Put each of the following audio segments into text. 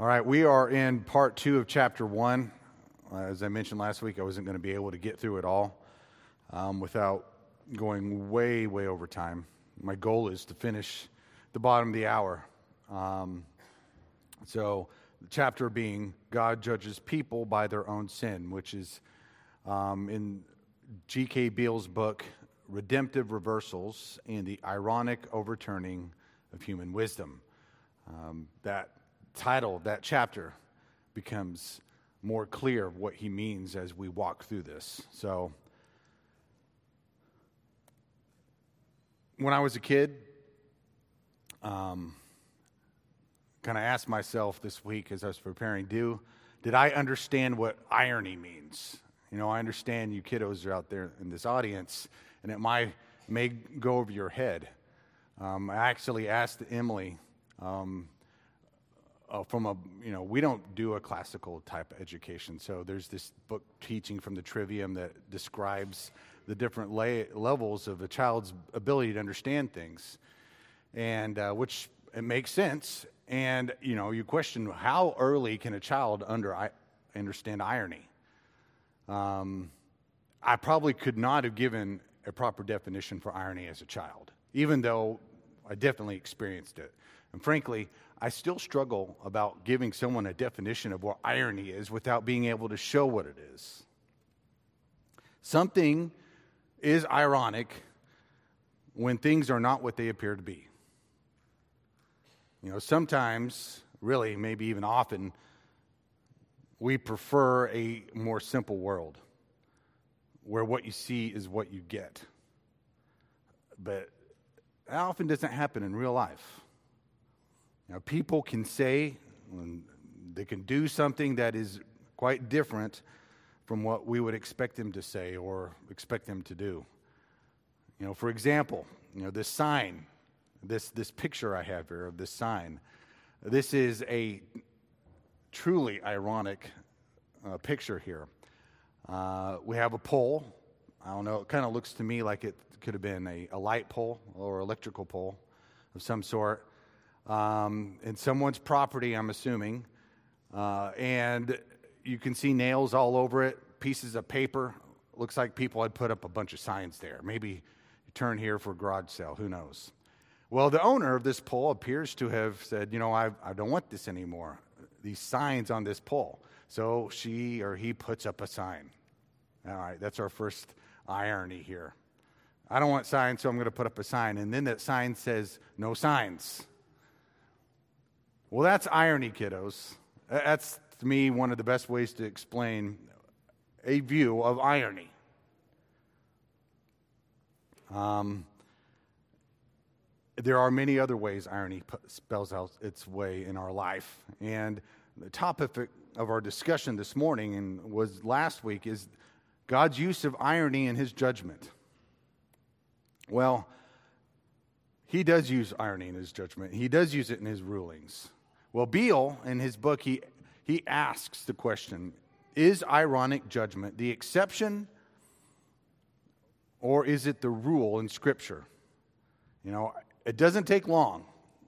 All right, we are in part two of chapter one. Uh, as I mentioned last week, I wasn't going to be able to get through it all um, without going way, way over time. My goal is to finish the bottom of the hour. Um, so, the chapter being God judges people by their own sin, which is um, in G.K. Beale's book, Redemptive Reversals and the Ironic Overturning of Human Wisdom. Um, that title that chapter becomes more clear what he means as we walk through this. So, when I was a kid, um, kind of asked myself this week as I was preparing, do did I understand what irony means? You know, I understand you kiddos are out there in this audience, and it might may go over your head. Um, I actually asked Emily. Um, uh, from a you know we don't do a classical type education. So there's this book teaching from the trivium that describes the different lay levels of a child's ability to understand things. And uh, which it makes sense. And you know you question how early can a child under understand irony? Um, i probably could not have given a proper definition for irony as a child even though i definitely experienced it. And frankly I still struggle about giving someone a definition of what irony is without being able to show what it is. Something is ironic when things are not what they appear to be. You know, sometimes, really, maybe even often, we prefer a more simple world where what you see is what you get. But that often doesn't happen in real life. Now, people can say, they can do something that is quite different from what we would expect them to say or expect them to do. You know, for example, you know, this sign, this, this picture I have here of this sign, this is a truly ironic uh, picture here. Uh, we have a pole. I don't know, it kind of looks to me like it could have been a, a light pole or electrical pole of some sort um, in someone's property, I'm assuming. Uh, and you can see nails all over it, pieces of paper. Looks like people had put up a bunch of signs there. Maybe turn here for garage sale, who knows? Well, the owner of this pole appears to have said, you know, I, I don't want this anymore, these signs on this pole. So she or he puts up a sign. All right, that's our first irony here. I don't want signs, so I'm going to put up a sign. And then that sign says, no signs. Well, that's irony, kiddos. That's, to me, one of the best ways to explain a view of irony. Um, there are many other ways irony spells out its way in our life. And the topic of our discussion this morning and was last week is God's use of irony in his judgment. Well, he does use irony in his judgment, he does use it in his rulings. Well, Beale, in his book, he, he asks the question Is ironic judgment the exception or is it the rule in Scripture? You know, it doesn't take long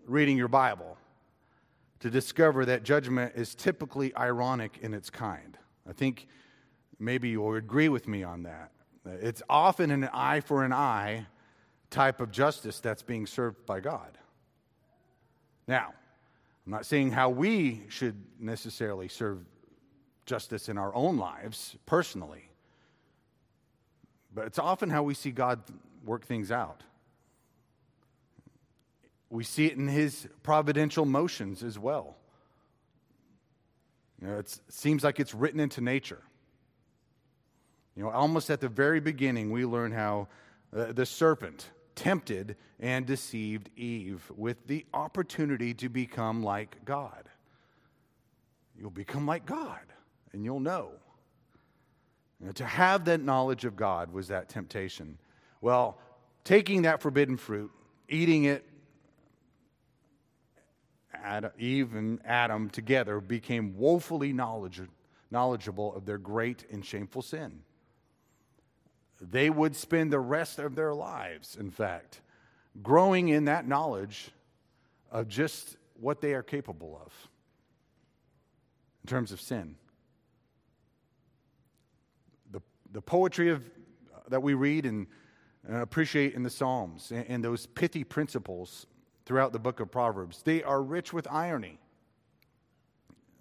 reading your Bible to discover that judgment is typically ironic in its kind. I think maybe you'll agree with me on that. It's often an eye for an eye type of justice that's being served by God. Now, I'm not saying how we should necessarily serve justice in our own lives personally, but it's often how we see God work things out. We see it in his providential motions as well. You know, it seems like it's written into nature. You know, almost at the very beginning, we learn how the serpent tempted and deceived Eve with the opportunity to become like God. You'll become like God, and you'll know. To have that knowledge of God was that temptation. Well, taking that forbidden fruit, eating it, Adam, Eve and Adam together became woefully knowledgeable of their great and shameful sin they would spend the rest of their lives, in fact, growing in that knowledge of just what they are capable of. in terms of sin. The, the poetry of, that we read and appreciate in the Psalms and, and those pithy principles throughout the book of Proverbs, they are rich with irony.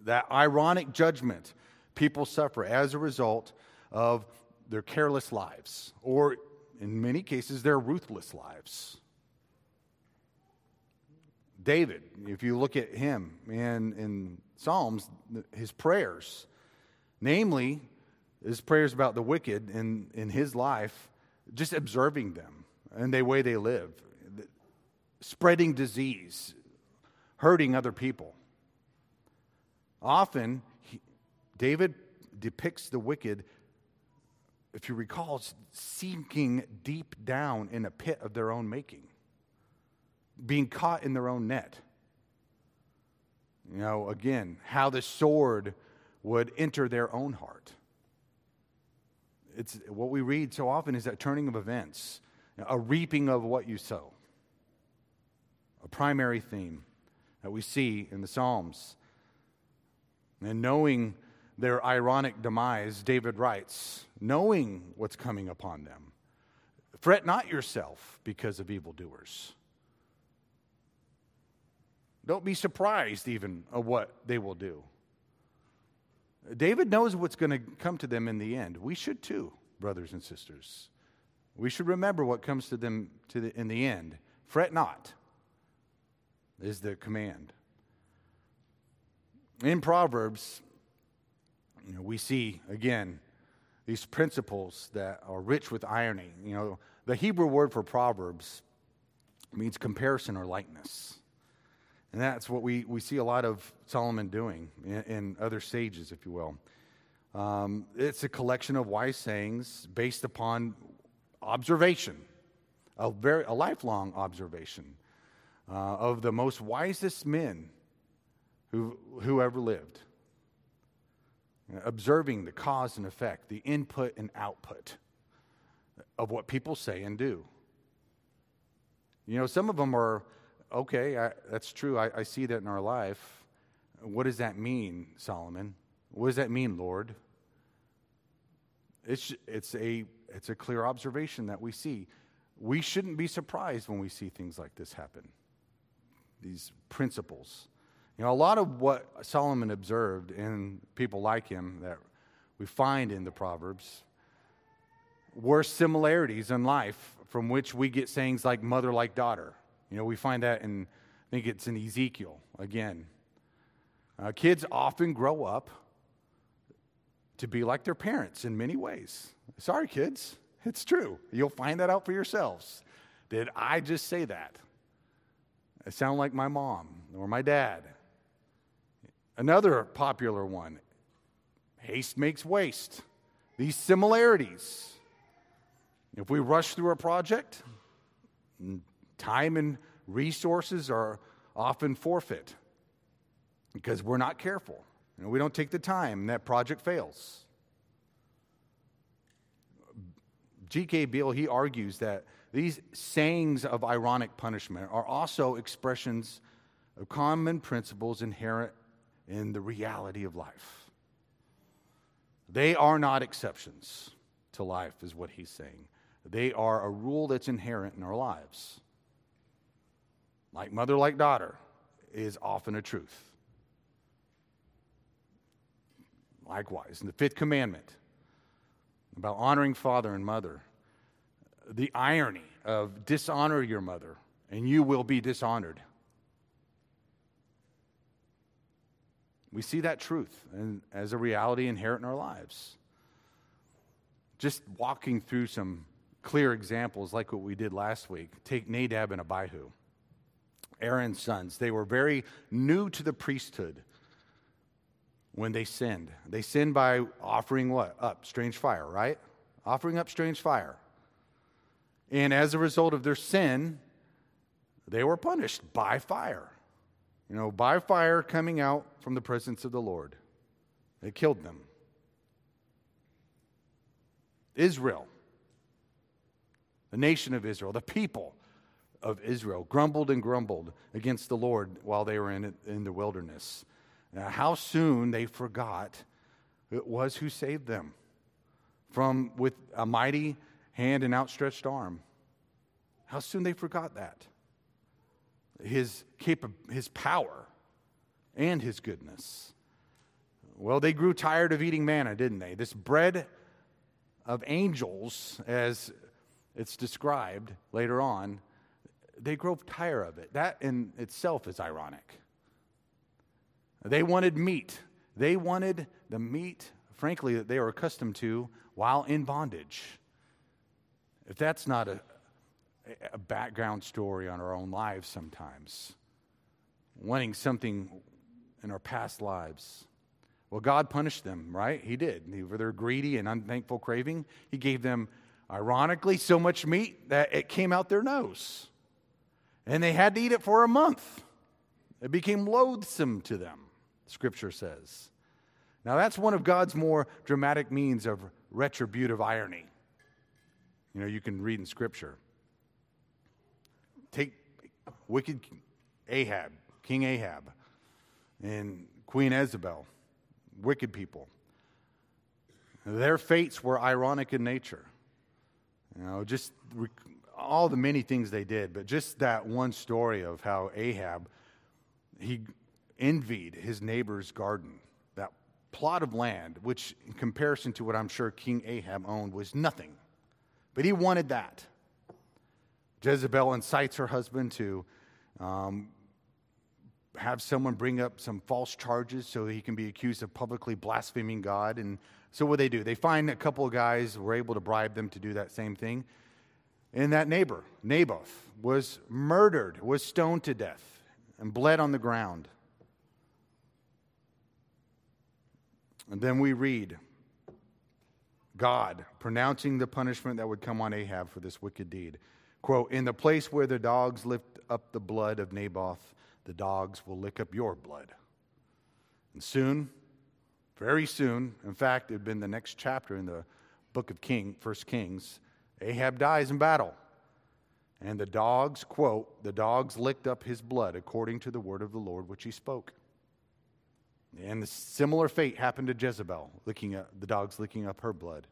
That ironic judgment people suffer as a result of their careless lives, or in many cases, their ruthless lives. David, if you look at him in, in Psalms, his prayers, namely his prayers about the wicked in, in his life, just observing them and the way they live, spreading disease, hurting other people. Often, he, David depicts the wicked, if you recall, sinking deep down in a pit of their own making being caught in their own net. You know, again, how the sword would enter their own heart. It's what we read so often is that turning of events, a reaping of what you sow. A primary theme that we see in the Psalms. And knowing their ironic demise, David writes, knowing what's coming upon them, fret not yourself because of evildoers. Don't be surprised, even, of what they will do. David knows what's going to come to them in the end. We should too, brothers and sisters. We should remember what comes to them to the, in the end. Fret not, is the command. In Proverbs, you know, we see, again, these principles that are rich with irony. You know, the Hebrew word for Proverbs means comparison or likeness. And that's what we, we see a lot of Solomon doing in, in other sages, if you will. Um, it's a collection of wise sayings based upon observation, a, very, a lifelong observation uh, of the most wisest men who, who ever lived. Observing the cause and effect, the input and output of what people say and do. You know, some of them are okay, I, that's true. I, I see that in our life. What does that mean, Solomon? What does that mean, Lord? It's, it's, a, it's a clear observation that we see. We shouldn't be surprised when we see things like this happen, these principles. You know, a lot of what Solomon observed in people like him that we find in the Proverbs were similarities in life from which we get sayings like mother like daughter. You know, we find that in, I think it's in Ezekiel again. Uh, kids often grow up to be like their parents in many ways. Sorry, kids, it's true. You'll find that out for yourselves. Did I just say that? I sound like my mom or my dad. Another popular one haste makes waste. These similarities. If we rush through a project, Time and resources are often forfeit because we're not careful. Know, we don't take the time, and that project fails. G.K. Beale, he argues that these sayings of ironic punishment are also expressions of common principles inherent in the reality of life. They are not exceptions to life, is what he's saying. They are a rule that's inherent in our lives like mother, like daughter, is often a truth. Likewise, in the fifth commandment about honoring father and mother, the irony of dishonor your mother and you will be dishonored. We see that truth and as a reality inherent in our lives. Just walking through some clear examples like what we did last week. Take Nadab and Abihu. Aaron's sons. They were very new to the priesthood when they sinned. They sinned by offering what? Up strange fire, right? Offering up strange fire. And as a result of their sin, they were punished by fire. You know, by fire coming out from the presence of the Lord. They killed them. Israel, the nation of Israel, the people, of Israel grumbled and grumbled against the Lord while they were in, in the wilderness. Now, how soon they forgot it was who saved them from with a mighty hand and outstretched arm. How soon they forgot that. His, capa- his power and his goodness. Well, they grew tired of eating manna, didn't they? This bread of angels, as it's described later on, they grow tired of it. That in itself is ironic. They wanted meat. They wanted the meat, frankly, that they were accustomed to while in bondage. If that's not a, a background story on our own lives sometimes, wanting something in our past lives. Well, God punished them, right? He did. For their greedy and unthankful craving, He gave them, ironically, so much meat that it came out their nose. And they had to eat it for a month. It became loathsome to them, Scripture says. Now, that's one of God's more dramatic means of retributive irony. You know, you can read in Scripture. Take wicked Ahab, King Ahab, and Queen Jezebel wicked people. Their fates were ironic in nature. You know, just all the many things they did, but just that one story of how Ahab, he envied his neighbor's garden, that plot of land, which in comparison to what I'm sure King Ahab owned was nothing. But he wanted that. Jezebel incites her husband to um, have someone bring up some false charges so he can be accused of publicly blaspheming God. And so what they do, they find a couple of guys were able to bribe them to do that same thing. And that neighbor, Naboth, was murdered, was stoned to death, and bled on the ground. And then we read God pronouncing the punishment that would come on Ahab for this wicked deed. Quote, In the place where the dogs lift up the blood of Naboth, the dogs will lick up your blood. And soon, very soon, in fact, it had been the next chapter in the book of King, First Kings, Ahab dies in battle. And the dogs, quote, the dogs licked up his blood according to the word of the Lord which he spoke. And the similar fate happened to Jezebel, licking up, the dogs licking up her blood.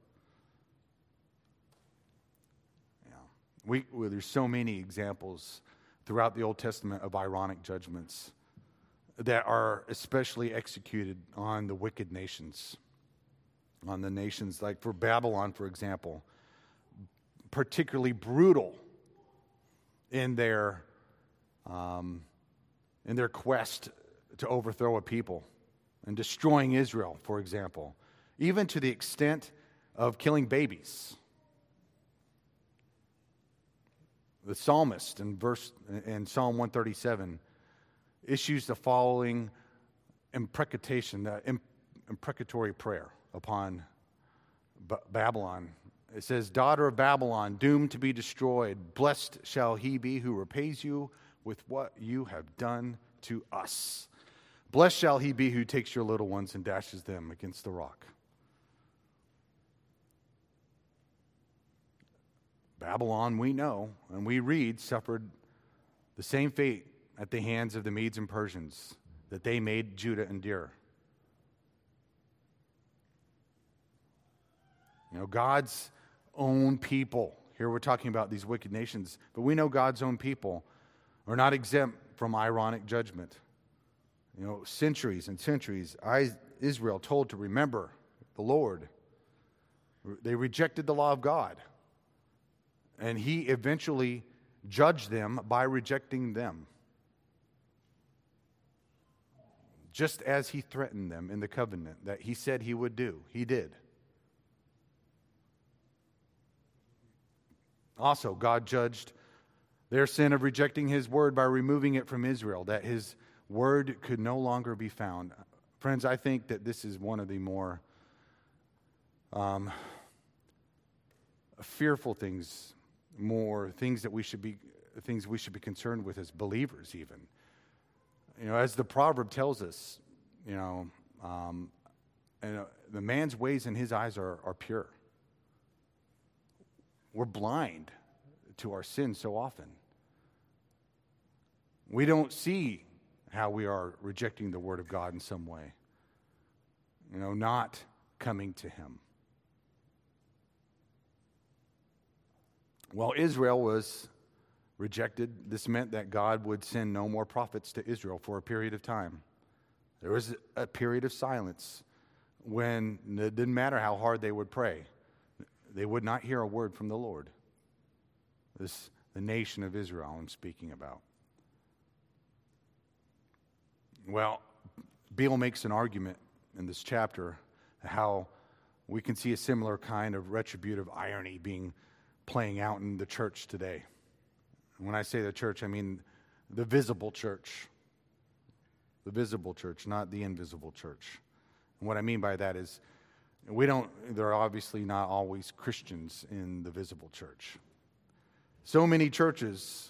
We, well, there's so many examples throughout the Old Testament of ironic judgments that are especially executed on the wicked nations. On the nations, like for Babylon, for example, particularly brutal in their, um, in their quest to overthrow a people and destroying Israel, for example, even to the extent of killing babies. The psalmist in verse in Psalm 137 issues the following imprecation, uh, the imprecatory prayer upon B- Babylon. It says, Daughter of Babylon, doomed to be destroyed, blessed shall he be who repays you with what you have done to us. Blessed shall he be who takes your little ones and dashes them against the rock. Babylon, we know and we read, suffered the same fate at the hands of the Medes and Persians that they made Judah endure. You know, God's own people, here we're talking about these wicked nations, but we know God's own people are not exempt from ironic judgment. You know, centuries and centuries, Israel told to remember the Lord. They rejected the law of God. And he eventually judged them by rejecting them. Just as he threatened them in the covenant that he said he would do, he did. Also, God judged their sin of rejecting his word by removing it from Israel, that his word could no longer be found. Friends, I think that this is one of the more um, fearful things more things that we should be things we should be concerned with as believers even you know as the proverb tells us you know um, and, uh, the man's ways in his eyes are, are pure we're blind to our sin so often we don't see how we are rejecting the Word of God in some way. You know, not coming to Him. While Israel was rejected, this meant that God would send no more prophets to Israel for a period of time. There was a period of silence when it didn't matter how hard they would pray, they would not hear a word from the Lord. This the nation of Israel I'm speaking about. Well, Beale makes an argument in this chapter how we can see a similar kind of retributive irony being playing out in the church today. When I say the church, I mean the visible church. The visible church, not the invisible church. And what I mean by that is we don't there are obviously not always Christians in the visible church. So many churches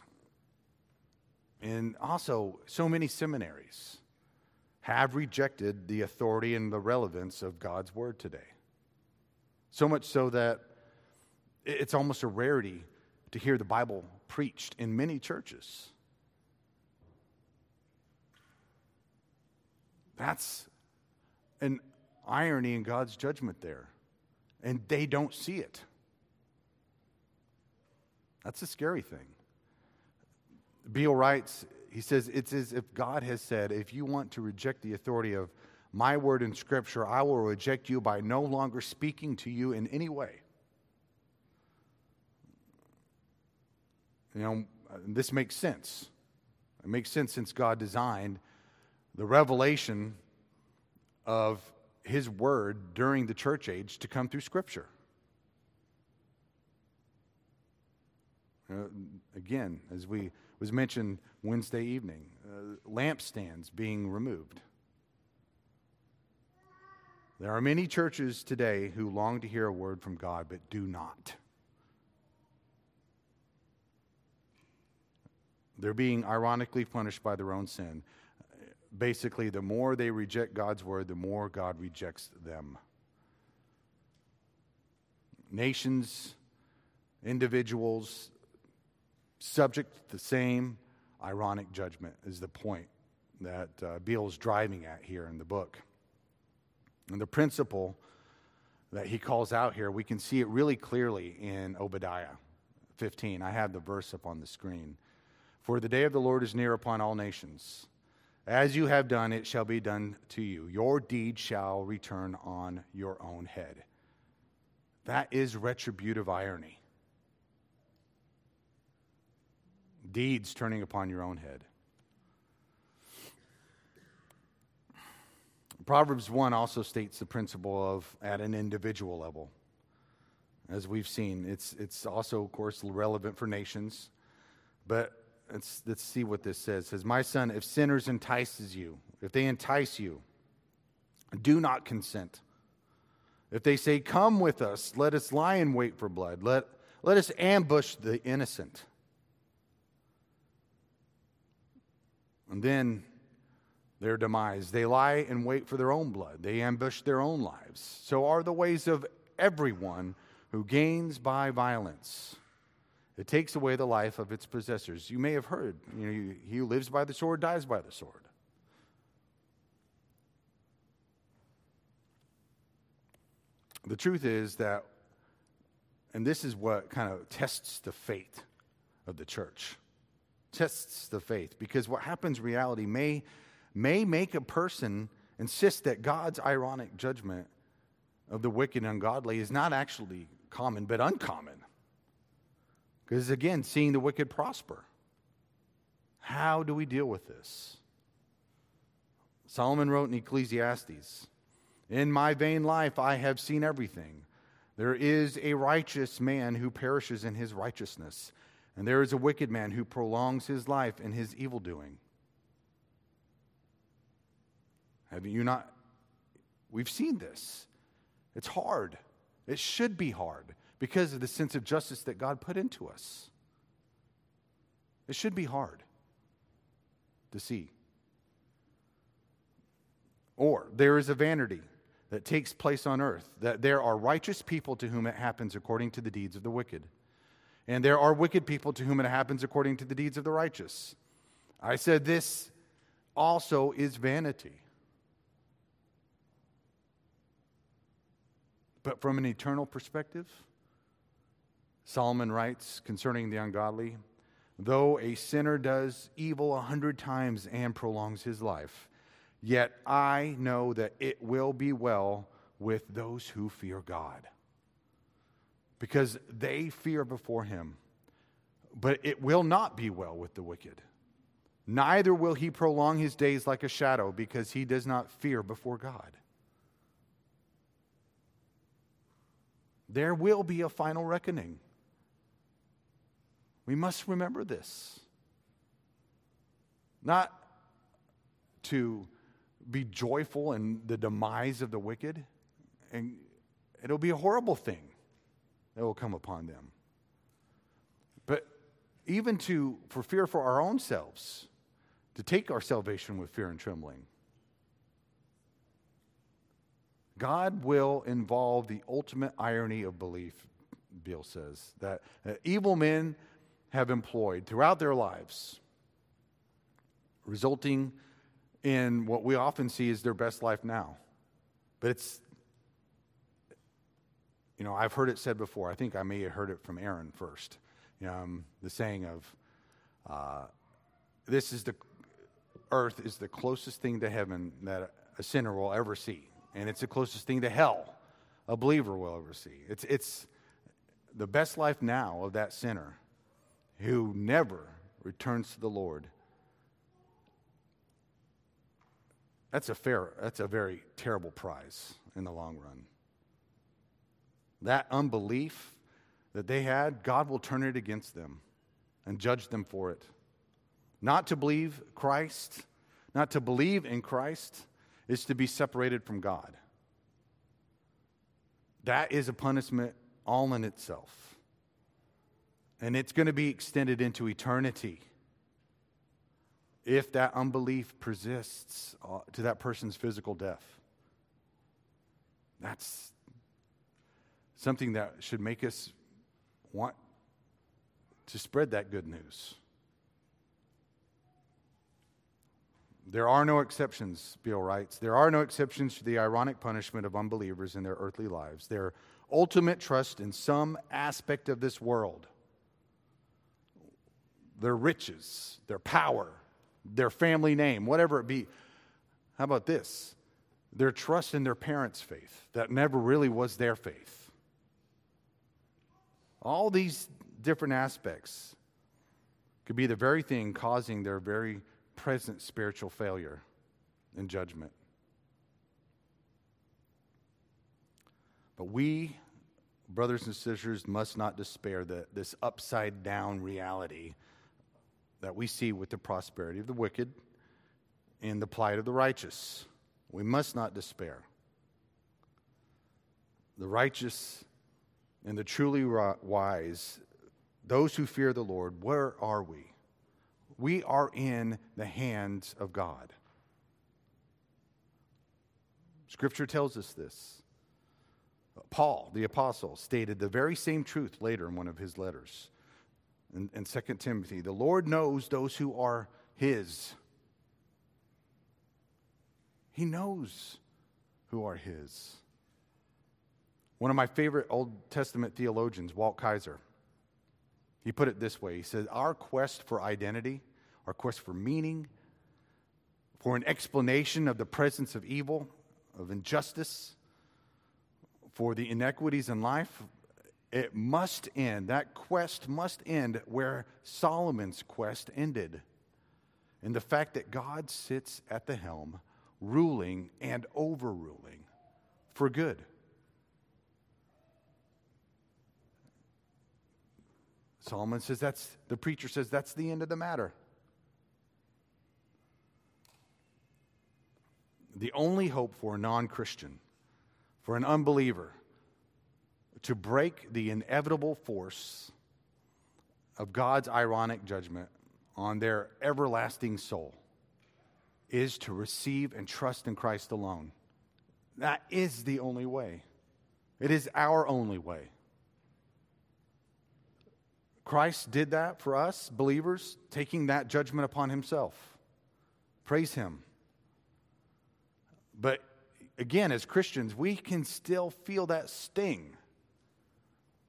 and also so many seminaries have rejected the authority and the relevance of God's word today. So much so that it's almost a rarity to hear the Bible preached in many churches. That's an irony in God's judgment there. And they don't see it. That's a scary thing. Beale writes, he says, It's as if God has said, if you want to reject the authority of my word in Scripture, I will reject you by no longer speaking to you in any way. You know, this makes sense. It makes sense since God designed the revelation of his word during the church age to come through Scripture. Uh, again, as we was mentioned Wednesday evening, uh, lampstands being removed. There are many churches today who long to hear a word from God but do not. They're being ironically punished by their own sin. Basically, the more they reject God's word, the more God rejects them. Nations, individuals, subject to the same ironic judgment is the point that uh, Beale is driving at here in the book. And the principle that he calls out here, we can see it really clearly in Obadiah 15. I have the verse up on the screen. For the day of the Lord is near upon all nations. As you have done, it shall be done to you. Your deed shall return on your own head. That is retributive irony. Deeds turning upon your own head. Proverbs 1 also states the principle of at an individual level. As we've seen, it's, it's also, of course, relevant for nations. But let's, let's see what this says. It says, My son, if sinners entices you, if they entice you, do not consent. If they say, Come with us, let us lie in wait for blood, let, let us ambush the innocent. And then their demise. They lie and wait for their own blood, they ambush their own lives. So are the ways of everyone who gains by violence. It takes away the life of its possessors. You may have heard, you know, he who lives by the sword dies by the sword. The truth is that, and this is what kind of tests the faith of the church, tests the faith, because what happens in reality may may make a person insist that God's ironic judgment of the wicked and ungodly is not actually common, but uncommon. Because again, seeing the wicked prosper. How do we deal with this? Solomon wrote in Ecclesiastes In my vain life I have seen everything. There is a righteous man who perishes in his righteousness, and there is a wicked man who prolongs his life in his evil doing. Have you not? We've seen this. It's hard. It should be hard because of the sense of justice that God put into us. It should be hard to see. Or there is a vanity that takes place on earth, that there are righteous people to whom it happens according to the deeds of the wicked, and there are wicked people to whom it happens according to the deeds of the righteous. I said this also is vanity. But from an eternal perspective, Solomon writes concerning the ungodly though a sinner does evil a hundred times and prolongs his life, yet I know that it will be well with those who fear God. Because they fear before him. But it will not be well with the wicked. Neither will he prolong his days like a shadow, because he does not fear before God. There will be a final reckoning. We must remember this. Not to be joyful in the demise of the wicked, and it'll be a horrible thing that will come upon them. But even to, for fear for our own selves, to take our salvation with fear and trembling. God will involve the ultimate irony of belief, Beale says, that uh, evil men have employed throughout their lives, resulting in what we often see as their best life now. But it's, you know, I've heard it said before. I think I may have heard it from Aaron first. Um, the saying of, uh, this is the, earth is the closest thing to heaven that a sinner will ever see and it's the closest thing to hell a believer will ever see. It's, it's the best life now of that sinner who never returns to the Lord. That's a fair, that's a very terrible prize in the long run. That unbelief that they had, God will turn it against them and judge them for it. Not to believe Christ, not to believe in Christ, is to be separated from God. That is a punishment all in itself. And it's going to be extended into eternity if that unbelief persists uh, to that person's physical death. That's something that should make us want to spread that good news. There are no exceptions, Beale writes. There are no exceptions to the ironic punishment of unbelievers in their earthly lives. Their ultimate trust in some aspect of this world, their riches, their power, their family name, whatever it be. How about this? Their trust in their parents' faith, that never really was their faith. All these different aspects could be the very thing causing their very present spiritual failure and judgment. But we, brothers and sisters, must not despair that this upside down reality that we see with the prosperity of the wicked and the plight of the righteous. We must not despair. The righteous and the truly wise, those who fear the Lord, where are we? we are in the hands of God. Scripture tells us this. Paul, the apostle, stated the very same truth later in one of his letters in, in 2 Timothy. The Lord knows those who are his. He knows who are his. One of my favorite Old Testament theologians, Walt Kaiser, he put it this way He said, Our quest for identity our quest for meaning, for an explanation of the presence of evil, of injustice, for the inequities in life, it must end. That quest must end where Solomon's quest ended. In the fact that God sits at the helm, ruling and overruling for good. Solomon says that's, the preacher says that's the end of the matter. the only hope for a non Christian, for an unbeliever, to break the inevitable force of God's ironic judgment on their everlasting soul is to receive and trust in Christ alone. That is the only way. It is our only way. Christ did that for us, believers, taking that judgment upon himself Praise Him. But again, as Christians, we can still feel that sting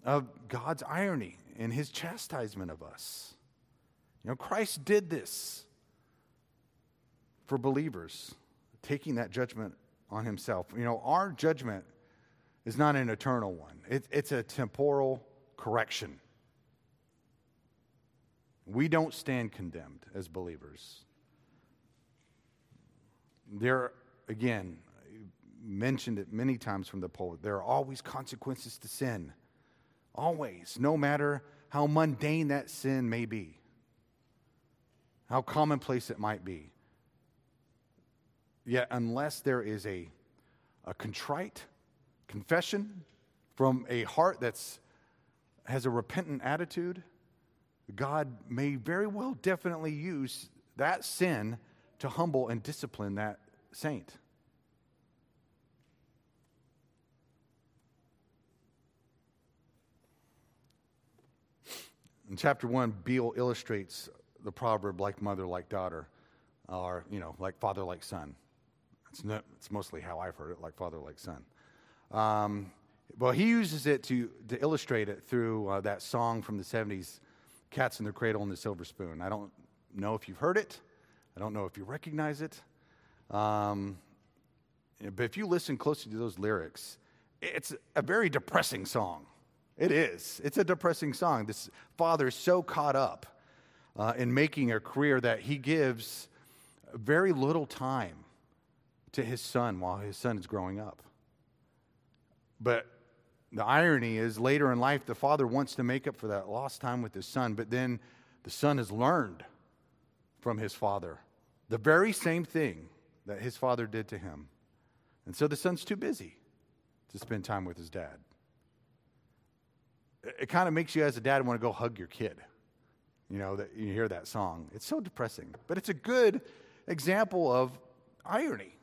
of God's irony and His chastisement of us. You know, Christ did this for believers, taking that judgment on Himself. You know, our judgment is not an eternal one, it, it's a temporal correction. We don't stand condemned as believers. There, again, mentioned it many times from the pulpit, there are always consequences to sin. Always, no matter how mundane that sin may be, how commonplace it might be. Yet, unless there is a, a contrite confession from a heart that's has a repentant attitude, God may very well definitely use that sin to humble and discipline that saint. In chapter 1, Beale illustrates the proverb like mother, like daughter, or, you know, like father, like son. It's, not, it's mostly how I've heard it, like father, like son. Um, well, he uses it to, to illustrate it through uh, that song from the 70s, Cats in the Cradle and the Silver Spoon. I don't know if you've heard it, I don't know if you recognize it. Um, but if you listen closely to those lyrics, it's a very depressing song. It is. It's a depressing song. This father is so caught up uh, in making a career that he gives very little time to his son while his son is growing up. But the irony is later in life, the father wants to make up for that lost time with his son, but then the son has learned from his father the very same thing that his father did to him. And so the son's too busy to spend time with his dad. It kind of makes you, as a dad, want to go hug your kid. You know, that you hear that song. It's so depressing, but it's a good example of irony.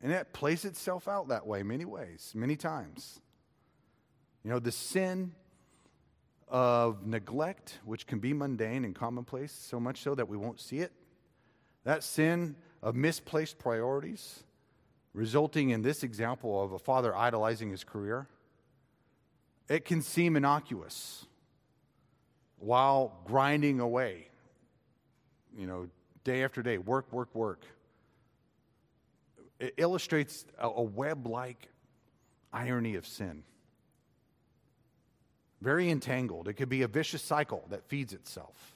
And it plays itself out that way many ways, many times. You know, the sin of neglect, which can be mundane and commonplace, so much so that we won't see it. That sin of misplaced priorities, resulting in this example of a father idolizing his career, it can seem innocuous while grinding away, you know, day after day, work, work, work. It illustrates a, web like irony of sin. Very entangled. It could be a vicious cycle that feeds itself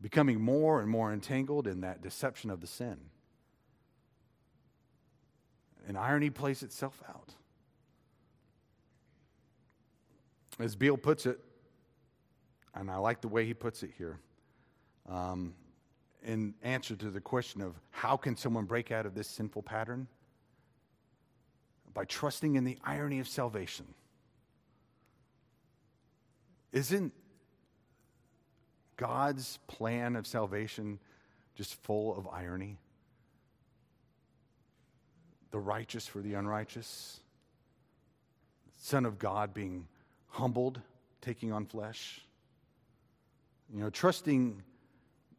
becoming more and more entangled in that deception of the sin. And irony plays itself out. As Beale puts it, and I like the way he puts it here, um, in answer to the question of how can someone break out of this sinful pattern? By trusting in the irony of salvation. Isn't God's plan of salvation just full of irony? The righteous for the unrighteous, Son of God being humbled, taking on flesh. You know, trusting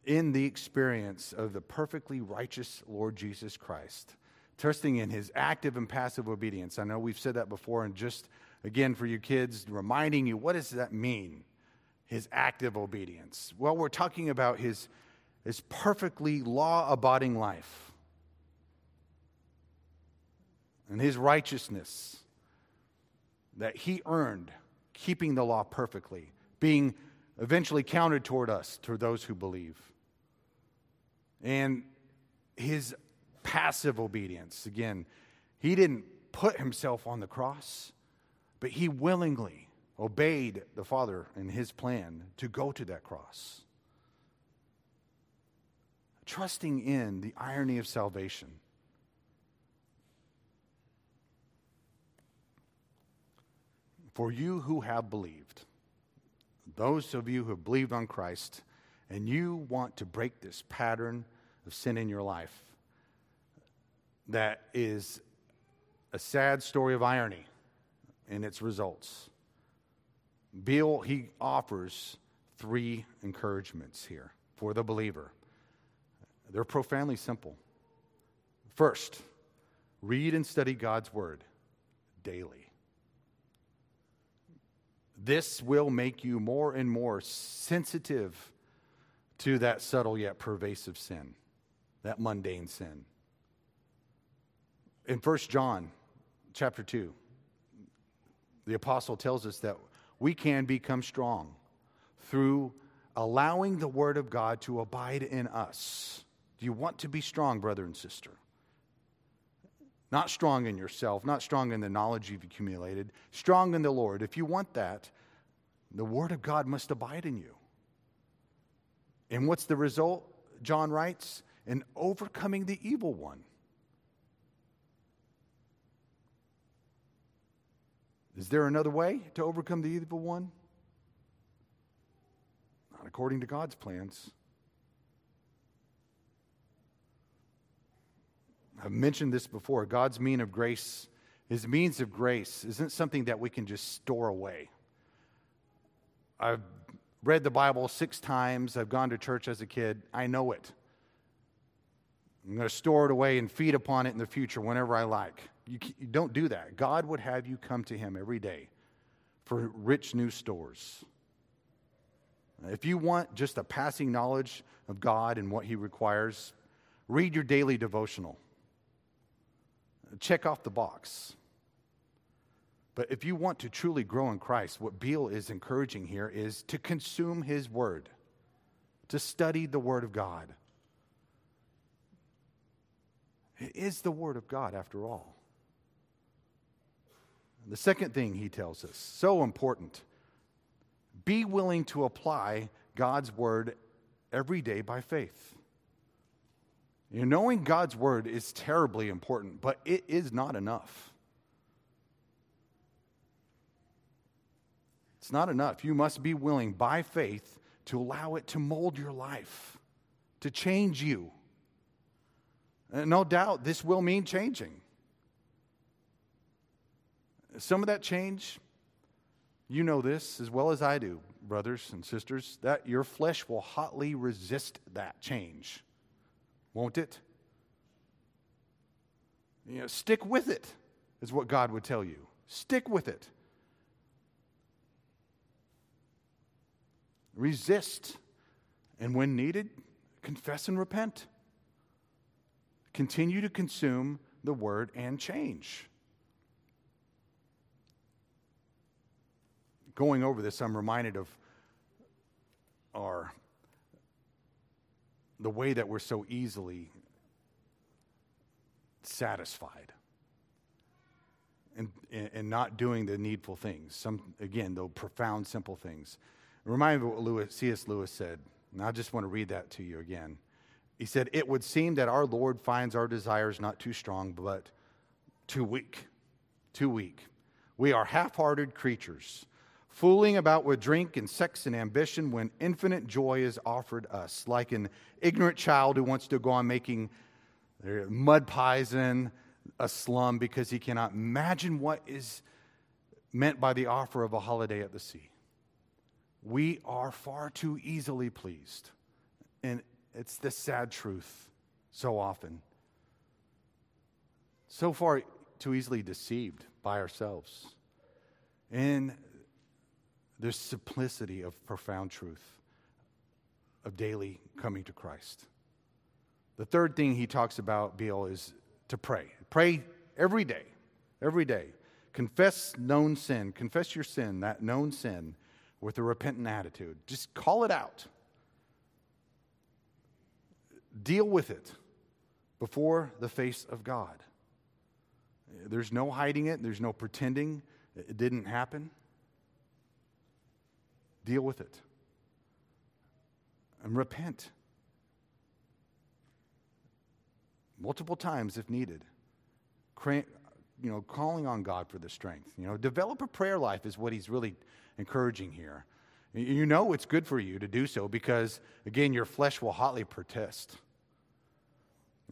in the experience of the perfectly righteous Lord Jesus Christ, trusting in his active and passive obedience. I know we've said that before, and just again for you kids, reminding you what does that mean? his active obedience? Well, we're talking about his, his perfectly law abiding life and his righteousness that he earned keeping the law perfectly, being eventually counted toward us, toward those who believe. And his passive obedience, again, he didn't put himself on the cross, but he willingly obeyed the Father in his plan to go to that cross. Trusting in the irony of salvation. For you who have believed, those of you who have believed on Christ, and you want to break this pattern of sin in your life, that is a sad story of irony in its results. Beale, he offers three encouragements here for the believer. They're profoundly simple. First, read and study God's word daily. This will make you more and more sensitive to that subtle yet pervasive sin, that mundane sin. In 1 John chapter 2, the apostle tells us that we can become strong through allowing the word of God to abide in us. Do you want to be strong, brother and sister? Not strong in yourself, not strong in the knowledge you've accumulated, strong in the Lord. If you want that, the Word of God must abide in you. And what's the result? John writes, in overcoming the evil one. Is there another way to overcome the evil one? Not according to God's plans. I've mentioned this before. God's mean of grace, his means of grace, isn't something that we can just store away. I've read the Bible six times. I've gone to church as a kid. I know it. I'm going to store it away and feed upon it in the future whenever I like. You, you don't do that. God would have you come to Him every day for rich new stores. If you want just a passing knowledge of God and what He requires, read your daily devotional. Check off the box. But if you want to truly grow in Christ, what Beale is encouraging here is to consume his word, to study the word of God. It is the word of God, after all. The second thing he tells us, so important be willing to apply God's word every day by faith. You know, knowing God's word is terribly important, but it is not enough. It's not enough. You must be willing by faith to allow it to mold your life, to change you. And no doubt this will mean changing. Some of that change, you know this as well as I do, brothers and sisters, that your flesh will hotly resist that change won't it? You know, stick with it, is what God would tell you. Stick with it. Resist, and when needed, confess and repent. Continue to consume the word and change. Going over this, I'm reminded of our the way that we're so easily satisfied and, and not doing the needful things. Some, again, the profound, simple things. Remind me what Lewis, C.S. Lewis said, and I just want to read that to you again. He said, It would seem that our Lord finds our desires not too strong, but too weak. Too weak. We are half hearted creatures fooling about with drink and sex and ambition when infinite joy is offered us, like an ignorant child who wants to go on making mud pies in a slum because he cannot imagine what is meant by the offer of a holiday at the sea. We are far too easily pleased. And it's the sad truth so often. So far too easily deceived by ourselves. And there's simplicity of profound truth, of daily coming to Christ. The third thing he talks about, Beale, is to pray. Pray every day, every day. Confess known sin. Confess your sin, that known sin, with a repentant attitude. Just call it out. Deal with it before the face of God. There's no hiding it, there's no pretending it didn't happen. Deal with it. And repent. Multiple times if needed. you know, calling on God for the strength. You know, develop a prayer life is what he's really encouraging here. You know it's good for you to do so because, again, your flesh will hotly protest.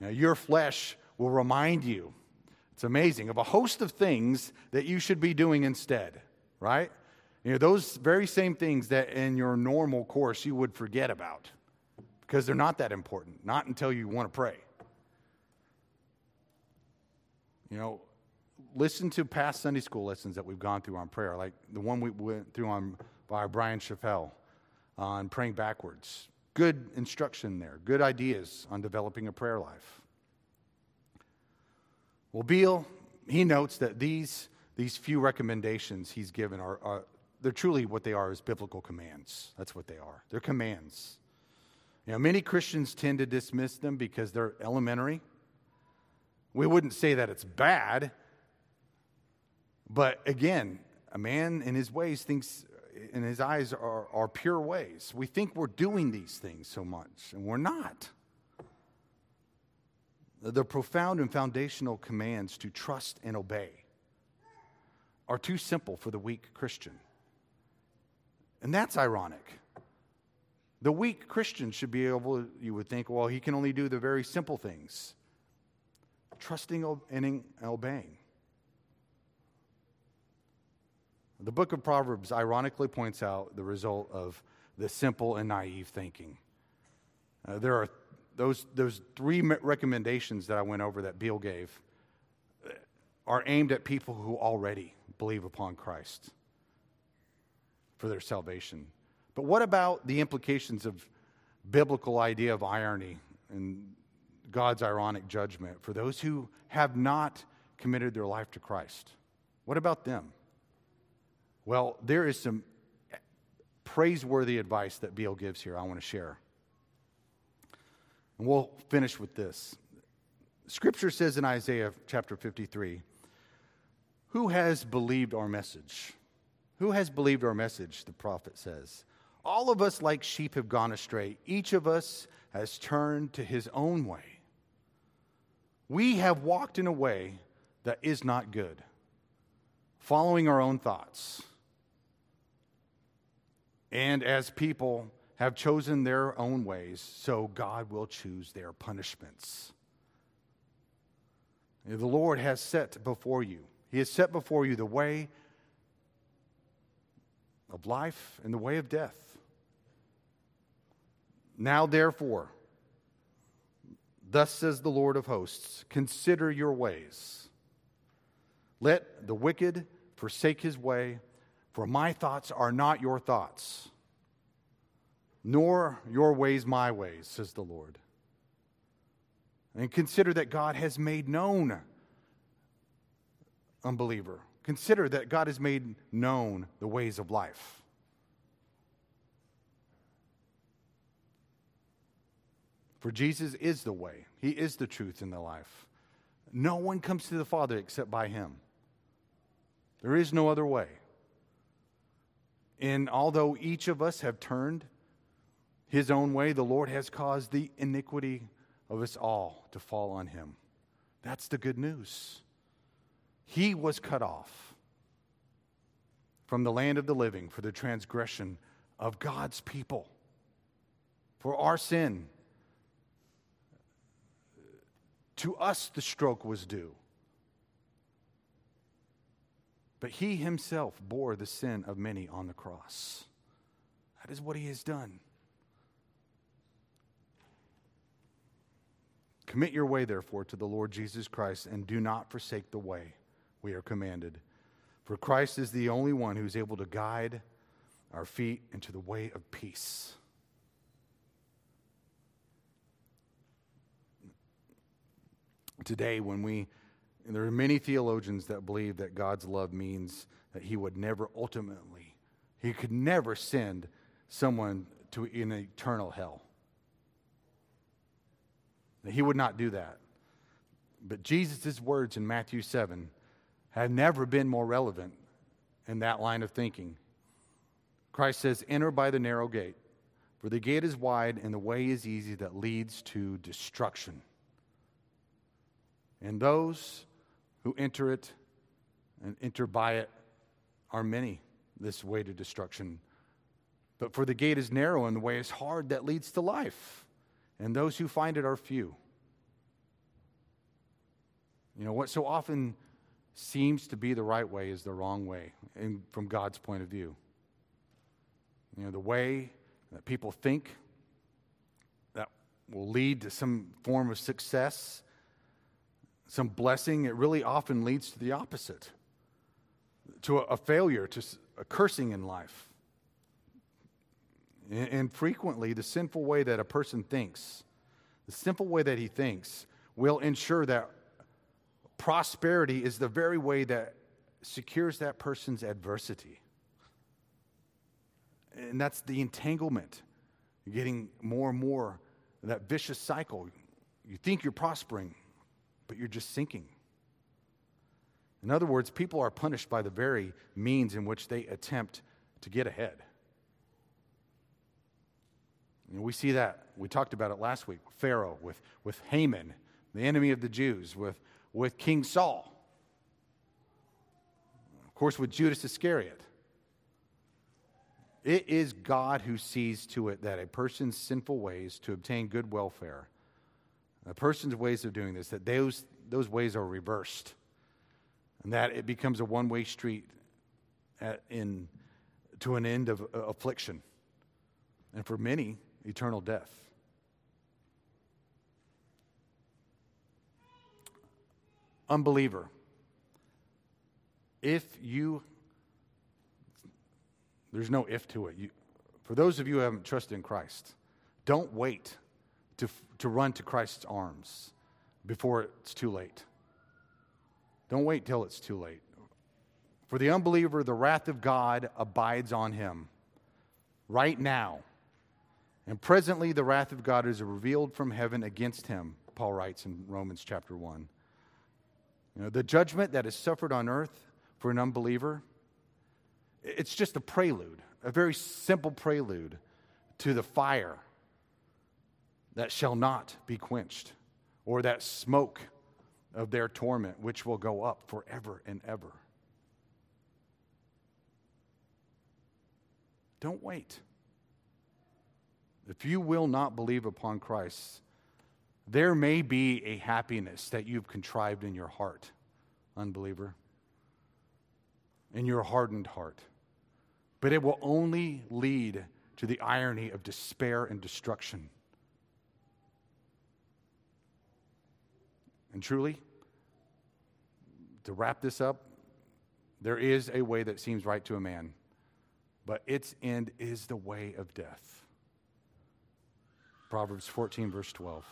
Know, your flesh will remind you, it's amazing, of a host of things that you should be doing instead, right? You know, those very same things that in your normal course you would forget about. because they're not that important, not until you want to pray. You know, listen to past Sunday school lessons that we've gone through on prayer, like the one we went through on by Bryan Chapell on praying backwards. Good instruction there, good ideas on developing a prayer life. Well, Beale, he notes that these, these few recommendations he's given are, are they're truly what they are is biblical commands. That's what they are. They're commands. You know, many Christians tend to dismiss them because they're elementary. We wouldn't say that it's bad, but again, a man in his ways thinks, in his eyes, are, are pure ways. We think we're doing these things so much, and we're not. The profound and foundational commands to trust and obey are too simple for the weak Christian. And that's ironic. The weak Christian should be able, you would think, well, he can only do the very simple things trusting and obeying. The book of Proverbs ironically points out the result of the simple and naive thinking. Uh, there are those, those three recommendations that I went over that Beale gave uh, are aimed at people who already believe upon Christ for their salvation. But what about the implications of biblical idea of irony and God's ironic judgment for those who have not committed their life to Christ? What about them? Well, there is some praiseworthy advice that Beale gives here I want to share. And we'll finish with this. Scripture says in Isaiah chapter 53 Who has believed our message? Who has believed our message? The prophet says. All of us, like sheep, have gone astray. Each of us has turned to his own way. We have walked in a way that is not good, following our own thoughts. And as people have chosen their own ways, so God will choose their punishments. The Lord has set before you, He has set before you the way of life and the way of death. Now, therefore, thus says the Lord of hosts consider your ways. Let the wicked forsake his way, for my thoughts are not your thoughts, nor your ways my ways, says the Lord. And consider that God has made known, unbeliever, consider that God has made known the ways of life. For Jesus is the way, He is the truth and the life. No one comes to the Father except by Him. There is no other way. And although each of us have turned his own way, the Lord has caused the iniquity of us all to fall on him. That's the good news. He was cut off from the land of the living for the transgression of God's people, for our sin. To us, the stroke was due. But he himself bore the sin of many on the cross. That is what he has done. Commit your way, therefore, to the Lord Jesus Christ and do not forsake the way we are commanded. For Christ is the only one who's able to guide our feet into the way of peace. Today, when we, there are many theologians that believe that God's love means that He would never ultimately, He could never send someone to an eternal hell. He would not do that. But Jesus' words in Matthew 7 have never been more relevant in that line of thinking. Christ says, Enter by the narrow gate, for the gate is wide and the way is easy that leads to destruction. And those who enter it and enter by it are many, this way to destruction. But for the gate is narrow and the way is hard that leads to life and those who find it are few. You know, what so often seems to be the right way is the wrong way in, from God's point of view. You know, the way that people think, that will lead to some form of success, some blessing, it really often leads to the opposite to a, a failure, to a cursing in life. And, and frequently, the sinful way that a person thinks, the simple way that he thinks, will ensure that prosperity is the very way that secures that person's adversity. And that's the entanglement, getting more and more that vicious cycle. You think you're prospering, but you're just sinking. In other words, people are punished by the very means in which they attempt to get ahead. Know, we see that. We talked about it last week. Pharaoh, with, with Haman, the enemy of the Jews, with, with King Saul. Of course, with Judas Iscariot. It is God who sees to it that a person's sinful ways to obtain good welfare, a person's ways of doing this, that those, those ways are reversed, and that it becomes a one way street at, in, to an end of uh, affliction, and for many, eternal death. Unbeliever, if you there's no if to it. You, for those of you who haven't trusted in Christ, don't wait to, to run to Christ's arms before it's too late. Don't wait till it's too late. For the unbeliever, the wrath of God abides on him right now. And presently, the wrath of God is revealed from heaven against him, Paul writes in Romans chapter 1. You know, the judgment that is suffered on earth for an unbeliever it's just a prelude, a very simple prelude to the fire that shall not be quenched, or that smoke of their torment, which will go up forever and ever. Don't wait. If you will not believe upon Christ, there may be a happiness that you've contrived in your heart, unbeliever, in your hardened heart but it will only lead to the irony of despair and destruction. And truly, to wrap this up, there is a way that seems right to a man, but its end is the way of death. Proverbs 14, verse 12.